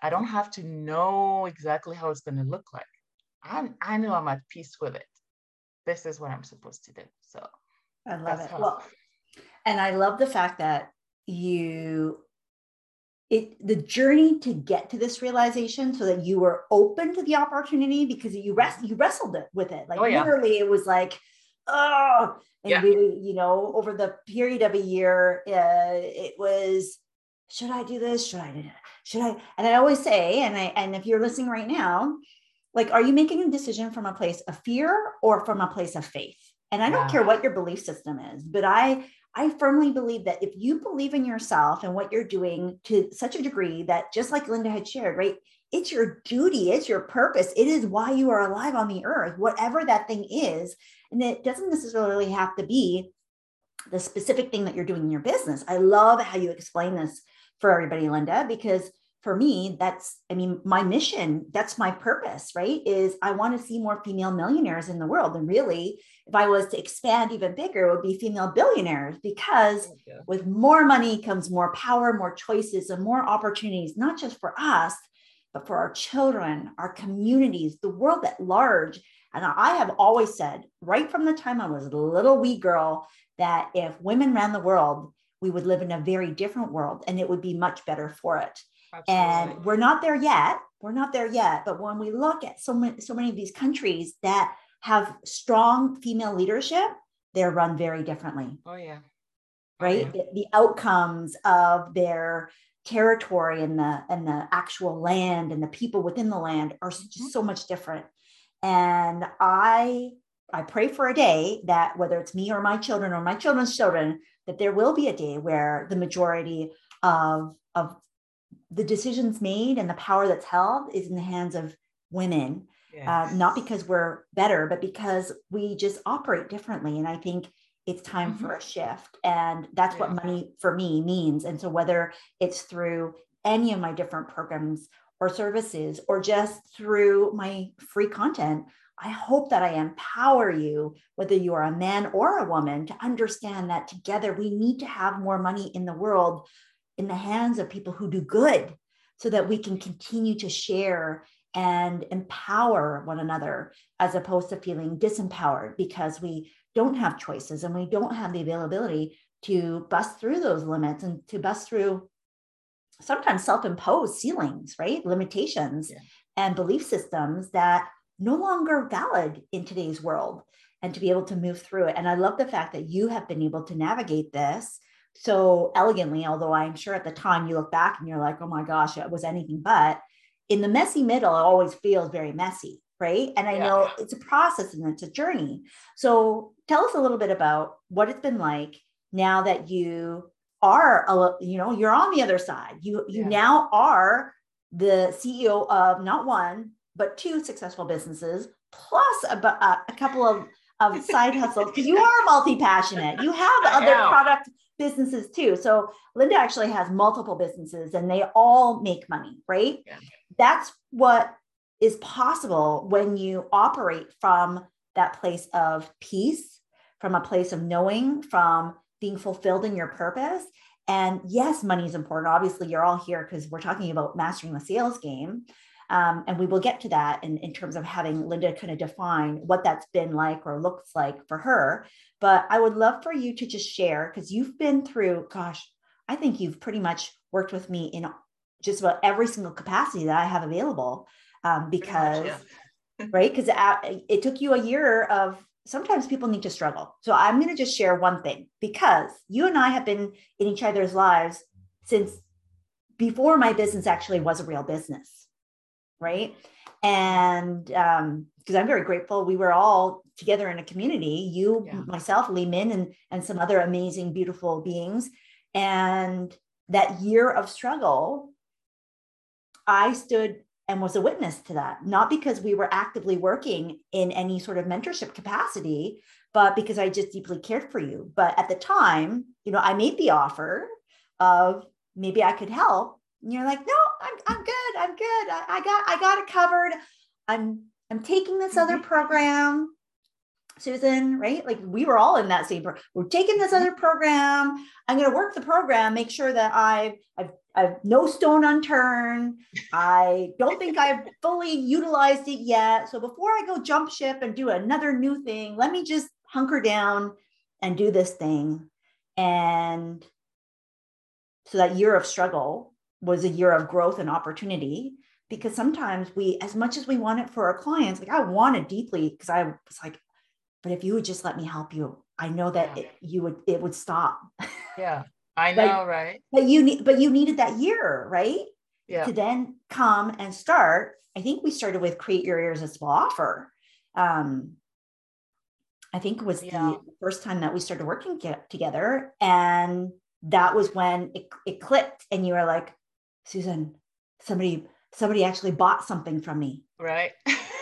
I don't have to know exactly how it's going to look like. I, I know I'm at peace with it. This is what I'm supposed to do. So I love it. Well, and I love the fact that you it the journey to get to this realization so that you were open to the opportunity because you rest you wrestled it with it like oh, yeah. literally it was like oh and yeah. we you know over the period of a year uh, it was should i do this? Should i do that? Should i? And i always say and i and if you're listening right now like are you making a decision from a place of fear or from a place of faith? And i don't care what your belief system is but i I firmly believe that if you believe in yourself and what you're doing to such a degree that just like Linda had shared, right? It's your duty, it's your purpose, it is why you are alive on the earth, whatever that thing is. And it doesn't necessarily have to be the specific thing that you're doing in your business. I love how you explain this for everybody, Linda, because for me, that's, I mean, my mission, that's my purpose, right? Is I want to see more female millionaires in the world. And really, if I was to expand even bigger, it would be female billionaires because oh, with more money comes more power, more choices, and more opportunities, not just for us, but for our children, our communities, the world at large. And I have always said, right from the time I was a little wee girl, that if women ran the world, we would live in a very different world and it would be much better for it. Absolutely. And we're not there yet. We're not there yet. But when we look at so many, so many of these countries that have strong female leadership, they're run very differently. Oh yeah. Oh, right. Yeah. The, the outcomes of their territory and the and the actual land and the people within the land are mm-hmm. just so much different. And I I pray for a day that whether it's me or my children or my children's children, that there will be a day where the majority of of the decisions made and the power that's held is in the hands of women yes. uh, not because we're better but because we just operate differently and i think it's time mm-hmm. for a shift and that's yeah. what money for me means and so whether it's through any of my different programs or services or just through my free content I hope that I empower you, whether you are a man or a woman, to understand that together we need to have more money in the world in the hands of people who do good so that we can continue to share and empower one another as opposed to feeling disempowered because we don't have choices and we don't have the availability to bust through those limits and to bust through sometimes self-imposed ceilings right limitations yeah. and belief systems that no longer valid in today's world and to be able to move through it and i love the fact that you have been able to navigate this so elegantly, although I'm sure at the time you look back and you're like, oh my gosh, it was anything but. In the messy middle, it always feels very messy, right? And I yeah. know it's a process and it's a journey. So tell us a little bit about what it's been like now that you are, a, you know, you're on the other side. You you yeah. now are the CEO of not one but two successful businesses plus a, a, a couple of of side hustles because you are multi passionate. You have other product businesses too. So Linda actually has multiple businesses and they all make money, right? Yeah. That's what is possible when you operate from that place of peace, from a place of knowing, from being fulfilled in your purpose. And yes, money is important. Obviously, you're all here because we're talking about mastering the sales game. Um, and we will get to that in, in terms of having Linda kind of define what that's been like or looks like for her. But I would love for you to just share because you've been through, gosh, I think you've pretty much worked with me in just about every single capacity that I have available. Um, because, much, yeah. right? Because it took you a year of sometimes people need to struggle. So I'm going to just share one thing because you and I have been in each other's lives since before my business actually was a real business right? And um, because I'm very grateful. We were all together in a community, you, Yeah. myself, Lee Min, and, and some other amazing, beautiful beings. And that year of struggle, I stood and was a witness to that, not because we were actively working in any sort of mentorship capacity, but because I just deeply cared for you. But at the time, you know, I made the offer of maybe I could help. And you're like, no, I'm, I'm good. I'm good. I, I got I got it covered. I'm I'm taking this other Mhm. program. Susan, right? Like we were all in that same. Pro- we're taking this other program. I'm going to work the program, make sure that I've I've I've no stone unturned. I don't think I've fully utilized it yet. So before I go jump ship and do another new thing, let me just hunker down and do this thing. And so that year of struggle was a year of growth and opportunity because sometimes we, as much as we want it for our clients, like I wanted deeply because I was like, but if you would just let me help you, I know that Yeah. it, you would, it would stop. Yeah. I Like- know, right? but you need, but you needed that year, right? Yeah. to then come and start. I think we started with create your irresistible offer. Um, I think it was Yeah. the first time that we started working ge- together, and that was when it, it clicked, and you were like, Susan, somebody somebody actually bought something from me, Right.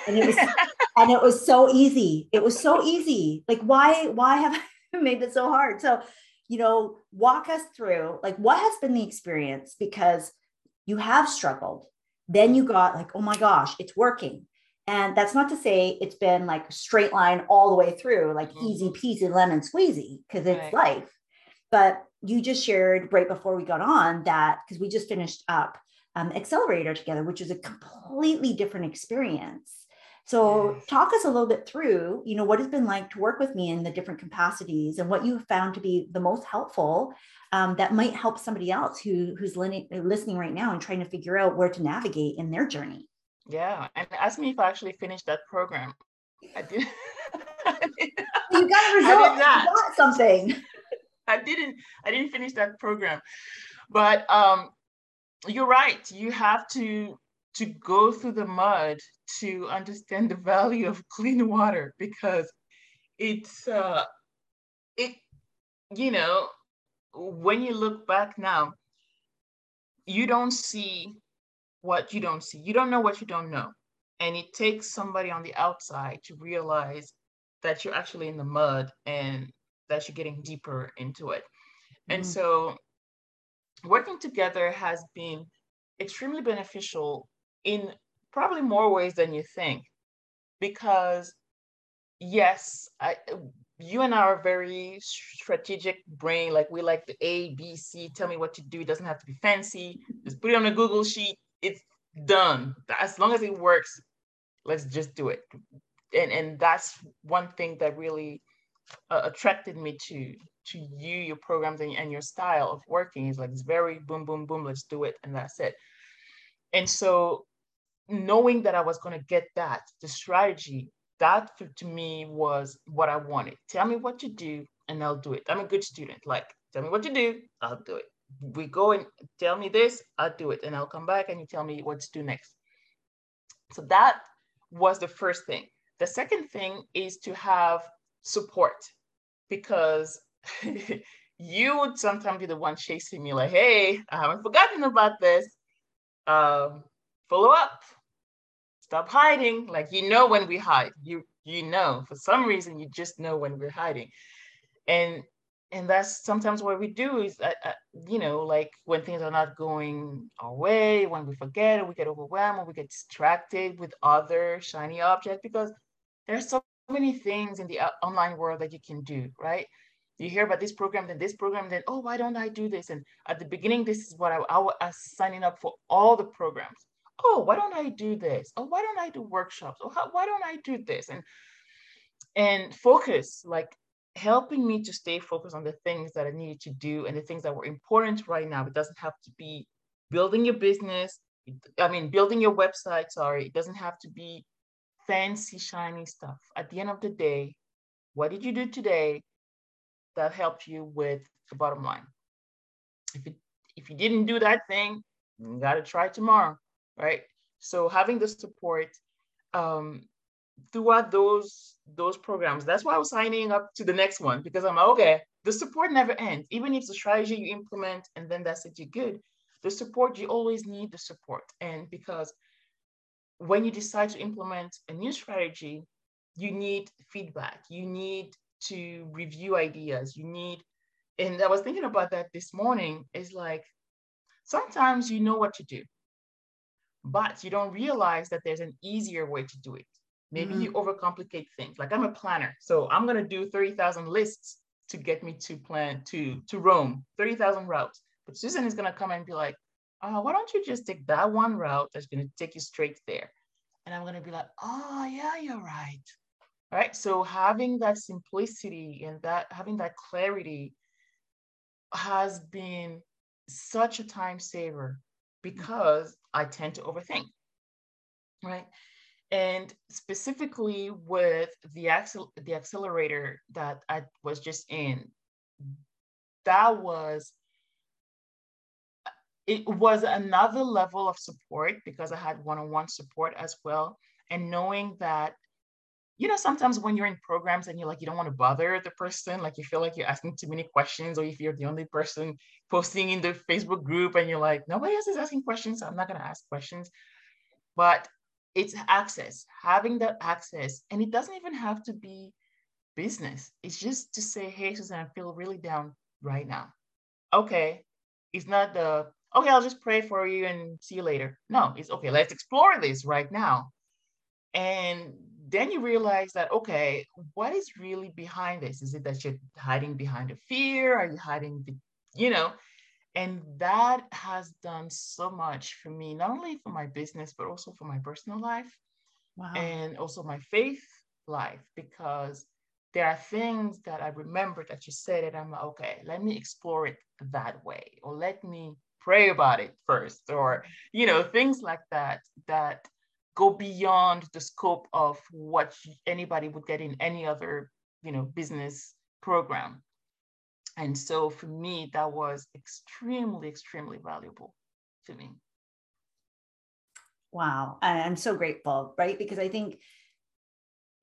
And it was- and it was so easy. It was so easy. Like why why have I made it so hard? So you know, walk us through like what has been the experience because you have struggled. Then you got like, oh my gosh, it's working. And that's not to say it's been like a straight line all the way through, like Mhm. easy peasy lemon squeezy, because it's Right. life. But you just shared right before we got on that because we just finished up um, Accelerator together, which is a completely different experience. So Yes. talk us a little bit through, you know, what it's been like to work with me in the different capacities and what you have found to be the most helpful um, that might help somebody else who who's listening right now and trying to figure out where to navigate in their journey. yeah. And ask me if I actually finished that program. I did. You got a result. You got something. I didn't I didn't finish that program. But um you're right. You have to to go through the mud to understand the value of clean water because it's uh it you know when you look back now you don't see what you don't see. You don't know what you don't know. And it takes somebody on the outside to realize that you're actually in the mud and that you're getting deeper into it. And Mm. so working together has been extremely beneficial in probably more ways than you think. Because yes, I you and I are very strategic brain, like we like the A, B, C, tell me what to do. It doesn't have to be fancy. Just put it on a Google sheet. It's done. As long as it works, let's just do it. And and that's one thing that really uh, attracted me to to you, your programs, and, and your style of working is like it's very boom, boom, boom. Let's do it, and that's it. And so, knowing that I was going to get that, the strategy, that to, to me was what I wanted. Tell me what to do, and I'll do it. I'm a good student. Like, tell me what to do, I'll do it. We go and tell me this, I'll do it, and I'll come back and you tell me what to do next. So that was the first thing. The second thing is to have support because you would sometimes be the one chasing me like hey i haven't forgotten about this. Um, follow up. Stop hiding. Like you know when we hide. You you know. For some reason you just know when we're hiding. And and that's sometimes what we do is uh, uh, you know like when things are not going our way when we forget or we get overwhelmed or we get distracted with other shiny objects because there's so many things in the uh, online world that you can do right? You hear about this program then this program then oh why don't i do this? And at the beginning this is what i, I was signing up for all the programs. Oh why don't i do this? Oh why don't i do workshops? Oh how, why don't i do this? And and focus like helping me to stay focused on the things that i needed to do and the things that were important right now. It doesn't have to be building your business i mean building your website sorry. It doesn't have to be fancy shiny stuff at the end of the day what did you do today that helped you with the bottom line if it if you didn't do that thing you got to try tomorrow right so having the support um throughout those those programs, that's why I was signing up to the next one because I'm like, okay, the support never ends. Even if the strategy you implement and then that's it, you're good. The support, you always need the support. And because when you decide to implement a new strategy, you need feedback. You need to review ideas. You need, and I was thinking about that this morning, is like sometimes you know what to do, but you don't realize that there's an easier way to do it. Maybe mm-hmm. you overcomplicate things. Like I'm a planner, so I'm gonna do 30,000 lists to get me to plan to to Rome, 30,000 routes. But Susan is gonna come and be like, oh, why don't you just take that one route that's gonna take you straight there? And I'm gonna be like, oh yeah, you're right. All right. So having that simplicity and that having that clarity has been such a time saver mm. because I tend to overthink. Right and specifically with the accel- the accelerator that I was just in, that was it was another level of support because I had one-on-one support as well, and knowing that you know sometimes when you're in programs and you're like you don't want to bother the person like you feel like you're asking too many questions or if you're the only person posting in the facebook group and you're like nobody else is asking questions so i'm not going to ask questions but it's access, having that access. And it doesn't even have to be business. It's just to say, hey, Susan, I feel really down right now. Okay. It's not the, okay, I'll just pray for you and see you later. No, it's okay, let's explore this right now. And then you realize that, okay, what is really behind this? Is it that you're hiding behind a fear? Are you hiding, the, you know? And that has done so much for me, not only for my business, but also for my personal life wow. and also my faith life, because there are things that I remember that you said, and I'm like, okay, let me explore it that way, or let me pray about it first, or, you know, things like that, that go beyond the scope of what anybody would get in any other, you know, business program. And so for me, that was extremely, extremely valuable to me. Wow. I'm so grateful, right? Because I think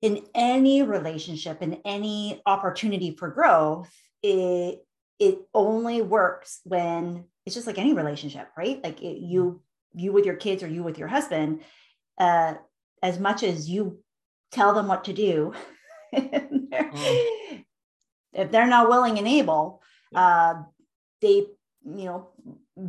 in any relationship, in any opportunity for growth, it it only works when it's just like any relationship, right? Like it, you you with your kids or you with your husband, uh, as much as you tell them what to do, mm if they're not willing and able, uh, they, you know,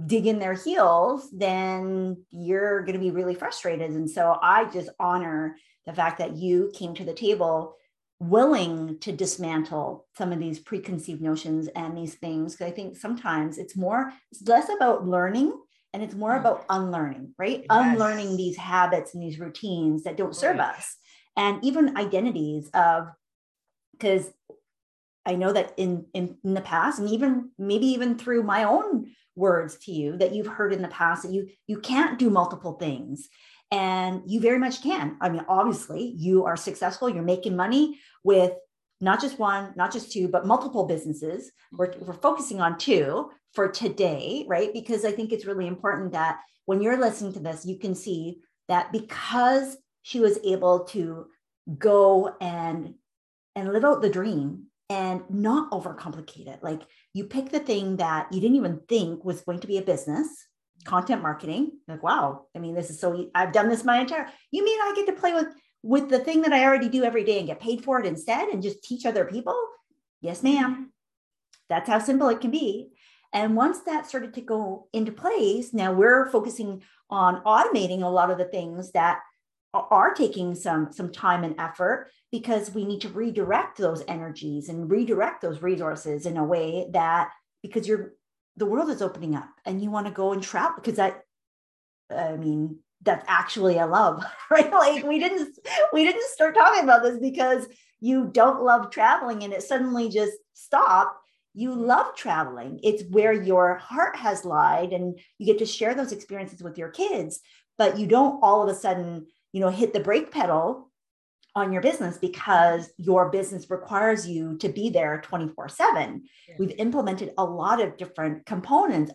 dig in their heels, then you're going to be really frustrated. And so I just honor the fact that you came to the table willing to dismantle some of these preconceived notions and these things. Because I think sometimes it's more, it's less about learning and it's more mm. about unlearning, right? Yes. Unlearning these habits and these routines that don't serve right. us. And even identities of, because I know that in, in, in the past, and even maybe even through my own words to you that you've heard in the past that you you can't do multiple things and you very much can. I mean obviously you are successful. You're making money with not just one not just two but multiple businesses. We're, mm-hmm. we're focusing on two for today right? Because i think it's really important that when you're listening to this you can see that because she was able to go and and live out the dream and not overcomplicate it. Like you pick the thing that you didn't even think was going to be a business, content marketing. Like, wow, I mean, this is so I've done this my entire. You mean I get to play with with the thing that I already do every day and get paid for it instead and just teach other people? Yes, ma'am. That's how simple it can be. And once that started to go into place, now we're focusing on automating a lot of the things that are taking some some time and effort because we need to redirect those energies and redirect those resources in a way that because you're the world is opening up and you want to go and travel because that i mean that's actually a love right? Like we didn't we didn't start talking about this because you don't love traveling and it suddenly just stopped. You love traveling. It's where your heart has lied and you get to share those experiences with your kids but you don't all of a sudden you know hit the brake pedal on your business because your business requires you to be there 24 7. We've implemented a lot of different components,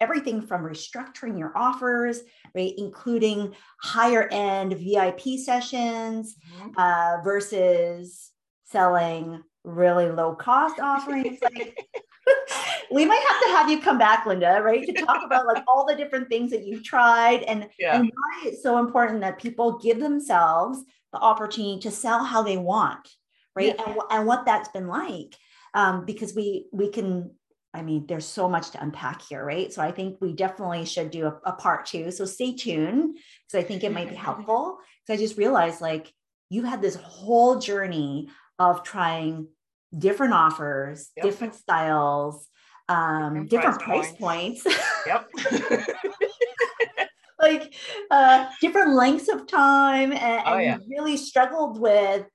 everything from restructuring your offers, right, including higher end VIP sessions mm-hmm. uh, versus selling really low cost offerings. like, we might have to have you come back, Linda, right, to talk about like all the different things that you've tried and, yeah. and why it's so important that people give themselves the opportunity to sell how they want, right? Yeah. And, and what that's been like. Um, because we we can I mean, there's so much to unpack here, right? So I think we definitely should do a, a part two. So stay tuned because I think it might be helpful. Because I just realized like you had this whole journey of trying different offers, yep. different styles, um, different, different price, points. points. Yep. like uh, different lengths of time and, oh, yeah. really struggled with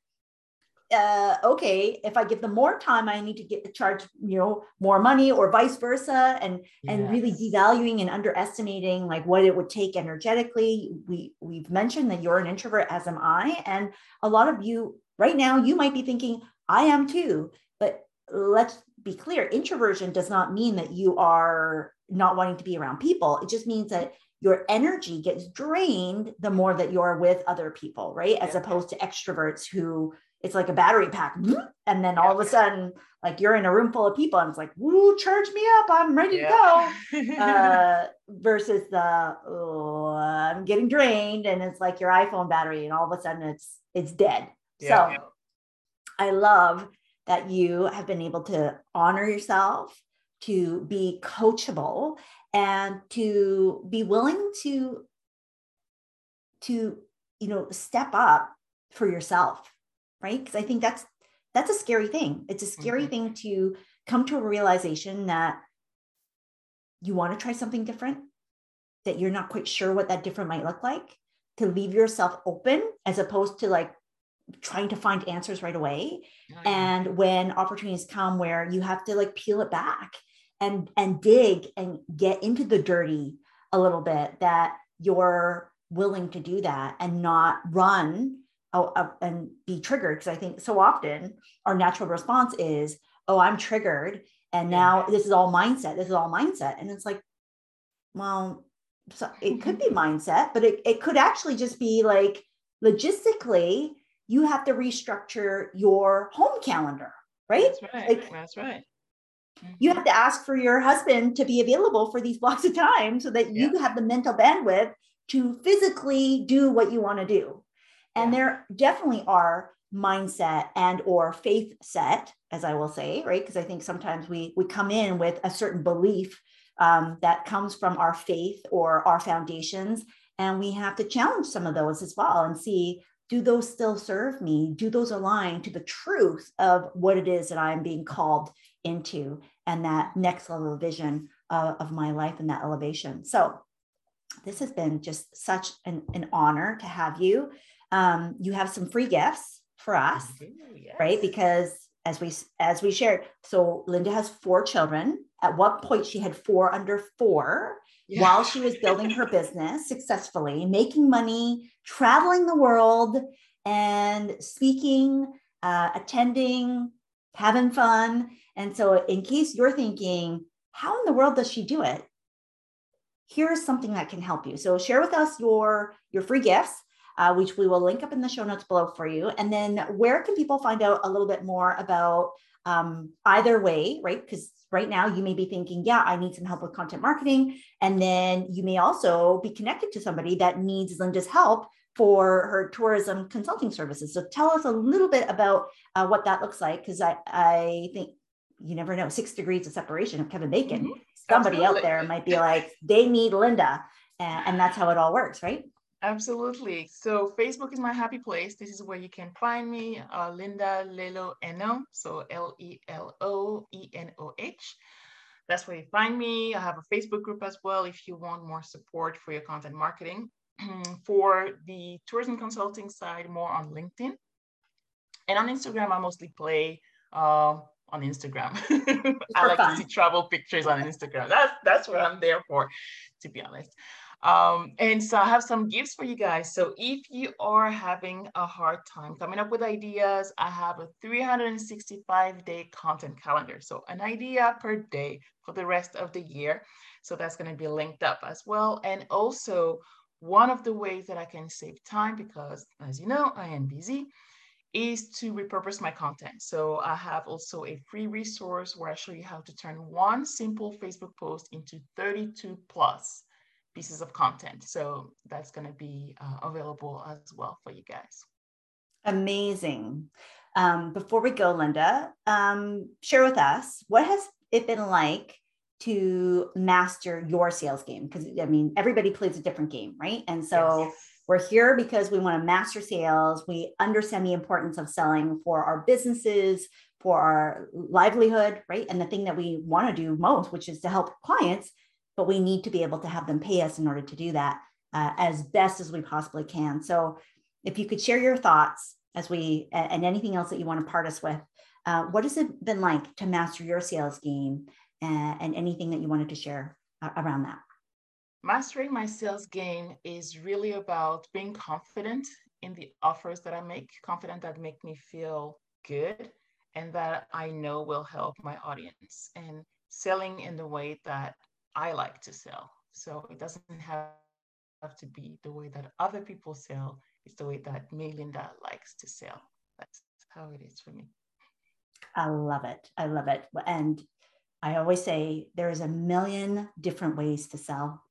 uh, okay, if I give them more time, I need to get the charge, you know, more money or vice versa, and yes. and really devaluing and underestimating like what it would take energetically. We we've mentioned that you're an introvert, as am I, and a lot of you right now you might be thinking I am too, but let's be clear: introversion does not mean that you are not wanting to be around people. It just means that your energy gets drained the more that you're with other people, right? As yeah. opposed to extroverts who it's like a battery pack. And then all of a sudden, like you're in a room full of people and it's like, woo, charge me up. I'm ready yeah. to go. uh, versus the, oh, I'm getting drained. And it's like your iPhone battery and all of a sudden it's, it's dead. Yeah. So I love that you have been able to honor yourself, to be coachable and to be willing to to you know step up for yourself right because i think that's that's a scary thing it's a scary mm-hmm. thing to come to a realization that you want to try something different that you're not quite sure what that different might look like to leave yourself open as opposed to like trying to find answers right away oh, yeah. and when opportunities come where you have to like peel it back and and dig and get into the dirty a little bit that you're willing to do that and not run and be triggered. Because i think so often our natural response is oh i'm triggered and now this is all mindset this is all mindset. And it's like well so it could be mm-hmm. mindset but it, it could actually just be like logistically you have to restructure your home calendar right? That's right. Like, that's right you have to ask for your husband to be available for these blocks of time so that you have the mental bandwidth to physically do what you want to do. And yeah. there definitely are mindset and or faith set as i will say right? Because i think sometimes we we come in with a certain belief um, that comes from our faith or our foundations and we have to challenge some of those as well and see do those still serve me? Do those align to the truth of what it is that i'm being called into and that next level vision uh, of my life and that elevation. So this has been just such an, an honor to have you. Um, you have some free gifts for us, yes. right? Because as we as we shared, so Linda has four children. At what point she had four under four yeah. while she was building her business successfully, making money, traveling the world, and speaking, uh, attending, having fun. And so, in case you're thinking, how in the world does she do it? Here's something that can help you. So, share with us your your free gifts, uh, which we will link up in the show notes below for you. And then, where can people find out a little bit more about um, either way, right? Because right now you may be thinking, yeah, I need some help with content marketing. And then you may also be connected to somebody that needs Linda's help for her tourism consulting services. So tell us a little bit about uh, what that looks like, because I, I think you never know, six degrees of separation of Kevin Bacon. Mm-hmm. Somebody Absolutely. out there might be like, they need Linda. And, and that's how it all works, right? Absolutely. So Facebook is my happy place. This is where you can find me, uh, Linda Lelo Enoh. So L E L O E N O H. That's where you find me. I have a Facebook group as well if you want more support for your content marketing. for the tourism consulting side, more on LinkedIn. And on Instagram, I mostly play uh, on Instagram. I like fun. to see travel pictures on Instagram. That's that's what I'm there for, to be honest. Um, and so I have some gifts for you guys. So if you are having a hard time coming up with ideas, I have a 365 day content calendar. So an idea per day for the rest of the year. So that's going to be linked up as well. And also, one of the ways that I can save time, because as you know, I am busy, is to repurpose my content. So I have also a free resource where I show you how to turn one simple Facebook post into 32 plus pieces of content. So that's going to be uh, available as well for you guys. Amazing. Um, before we go, Linda, um, share with us what has it been like to master your sales game? Because I mean, everybody plays a different game, right? And so yes. We're here because we want to master sales. We understand the importance of selling for our businesses, for our livelihood, right? And the thing that we want to do most, which is to help clients but we need to be able to have them pay us in order to do that uh, as best as we possibly can. So, if you could share your thoughts as we and anything else that you want to part us with, uh, what has it been like to master your sales game and, and anything that you wanted to share uh, around that? Mastering my sales game is really about being confident in the offers that I make, confident that make me feel good and that I know will help my audience and selling in the way that I like to sell. So it doesn't have, to be the way that other people sell. It's the way that Melinda likes to sell. That's how it is for me. I love it. I love it. And I always say there is a million different ways to sell,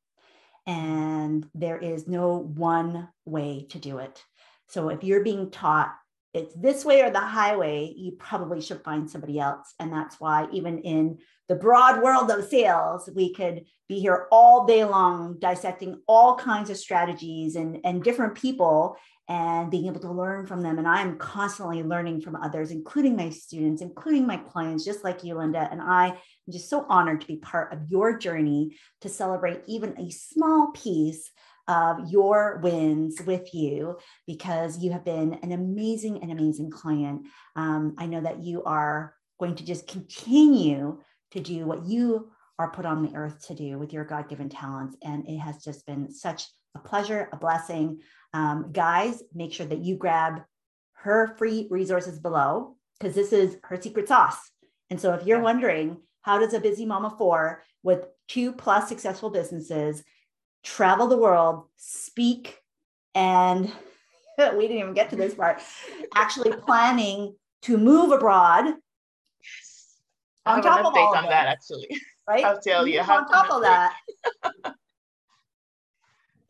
and there is no one way to do it. So if you're being taught it's this way or the highway, you probably should find somebody else. And that's why, even in the broad world of sales, we could be here all day long dissecting all kinds of strategies and, and different people and being able to learn from them. And I'm constantly learning from others, including my students, including my clients, just like you, Linda. And I am just so honored to be part of your journey to celebrate even a small piece of your wins with you because you have been an amazing and amazing client. Um, I know that you are going to just continue to do what you are put on the earth to do with your God given talents. And it has just been such a pleasure, a blessing. Um, guys, make sure that you grab her free resources below because this is her secret sauce. And so if you're wondering, how does a busy mama four with two plus successful businesses travel the world, speak, and we didn't even get to this part, actually planning to move abroad. I on top of all on that, actually. Right? I'll tell you. On top of that,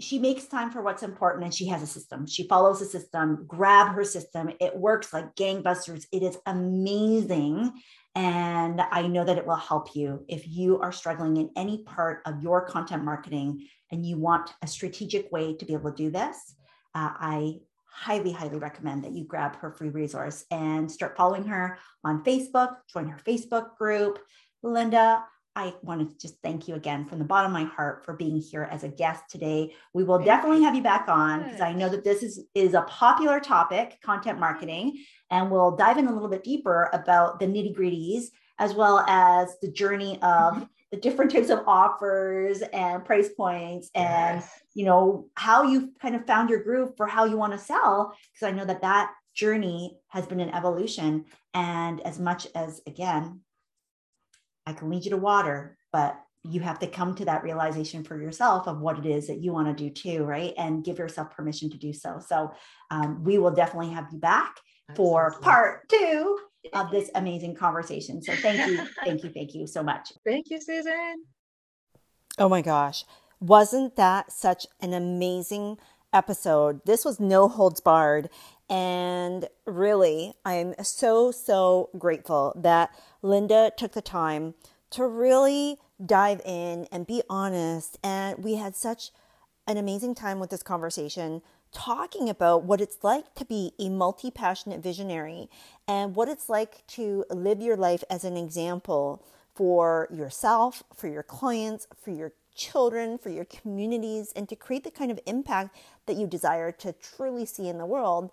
she makes time for what's important and she has a system. She follows a system, grab her system. It works like gangbusters. It is amazing. And I know that it will help you if you are struggling in any part of your content marketing and you want a strategic way to be able to do this, uh, I highly, highly recommend that you grab her free resource and start following her on Facebook, join her Facebook group. Linda, I want to just thank you again from the bottom of my heart for being here as a guest today. We will definitely have you back on because I know that this is, is a popular topic, content marketing, and we'll dive in a little bit deeper about the nitty gritties as well as the journey of mm-hmm the different types of offers and price points and yes. you know how you kind of found your groove for how you want to sell because i know that that journey has been an evolution. And as much as again i can lead you to water but you have to come to that realization for yourself of what it is that you want to do too right? And give yourself permission to do so. So um, we will definitely have you back for part two of this amazing conversation. So thank you, thank you, thank you so much. Thank you, Susan. Oh my gosh. Wasn't that such an amazing episode? This was no holds barred. And really, I'm so, so grateful that Linda took the time to really dive in and be honest. And we had such an amazing time with this conversation talking about what it's like to be a multi passionate visionary and what it's like to live your life as an example for yourself, for your clients, for your children, for your communities, and to create the kind of impact that you desire to truly see in the world.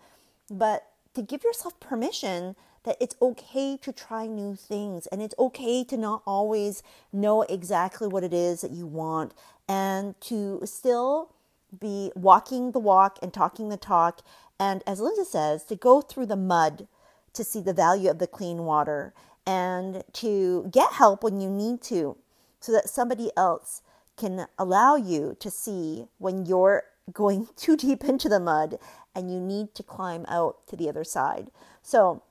But to give yourself permission that it's okay to try new things and it's okay to not always know exactly what it is that you want and to still be walking the walk and talking the talk. And as Linda says, to go through the mud to see the value of the clean water and to get help when you need to so that somebody else can allow you to see when you're going too deep into the mud and you need to climb out to the other side. So,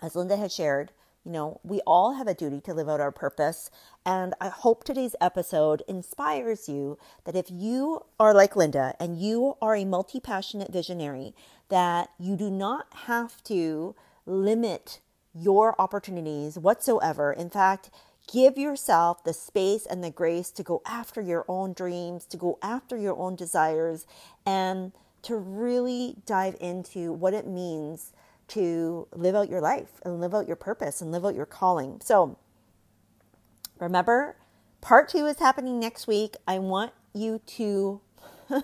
as Linda had shared, you know, we all have a duty to live out our purpose. And I hope today's episode inspires you that if you are like Linda and you are a multi passionate visionary, that you do not have to limit your opportunities whatsoever. In fact, give yourself the space and the grace to go after your own dreams, to go after your own desires, and to really dive into what it means to live out your life and live out your purpose and live out your calling. So remember, part two is happening next week. I want you to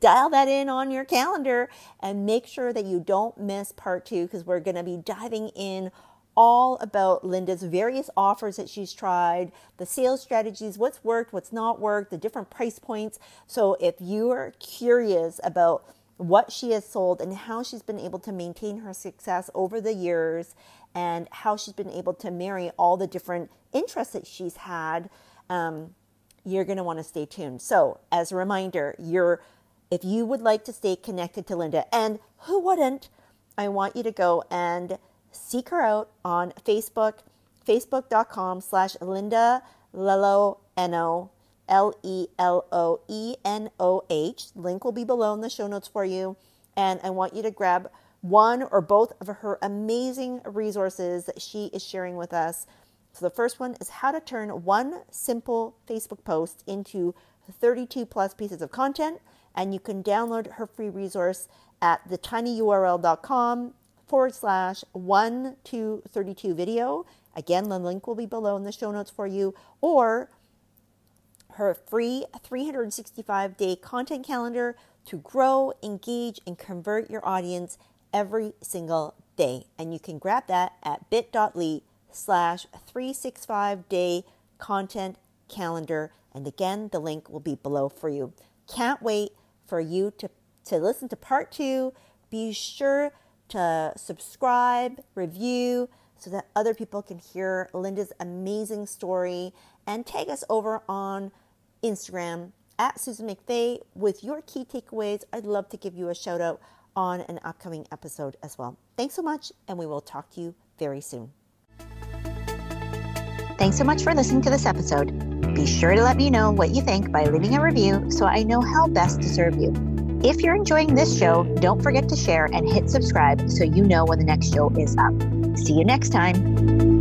dial that in on your calendar and make sure that you don't miss part two because we're going to be diving in all about Linda's various offers that she's tried, the sales strategies, what's worked, what's not worked, the different price points. So if you are curious about what she has sold and how she's been able to maintain her success over the years and how she's been able to marry all the different interests that she's had, um, you're going to want to stay tuned. So, as a reminder, you're if you would like to stay connected to Linda, and who wouldn't, I want you to go and seek her out on Facebook, facebook.com slash Linda Lelo L E L O E N O H. Link will be below in the show notes for you. And I want you to grab one or both of her amazing resources that she is sharing with us. So, the first one is how to turn one simple Facebook post into 32 plus pieces of content. And you can download her free resource at thetinyurl.com forward slash 1 to 32 video. Again, the link will be below in the show notes for you. Or her free 365 day content calendar to grow, engage, and convert your audience every single day. And you can grab that at bit.ly slash 365 day content calendar. And again, the link will be below for you. Can't wait for you to, to listen to part two. Be sure to subscribe, review, so that other people can hear Linda's amazing story and tag us over on Instagram at Susan McVeigh with your key takeaways. I'd love to give you a shout out on an upcoming episode as well. Thanks so much, and we will talk to you very soon. Thanks so much for listening to this episode. Be sure to let me know what you think by leaving a review so I know how best to serve you. If you're enjoying this show, don't forget to share and hit subscribe so you know when the next show is up. See you next time.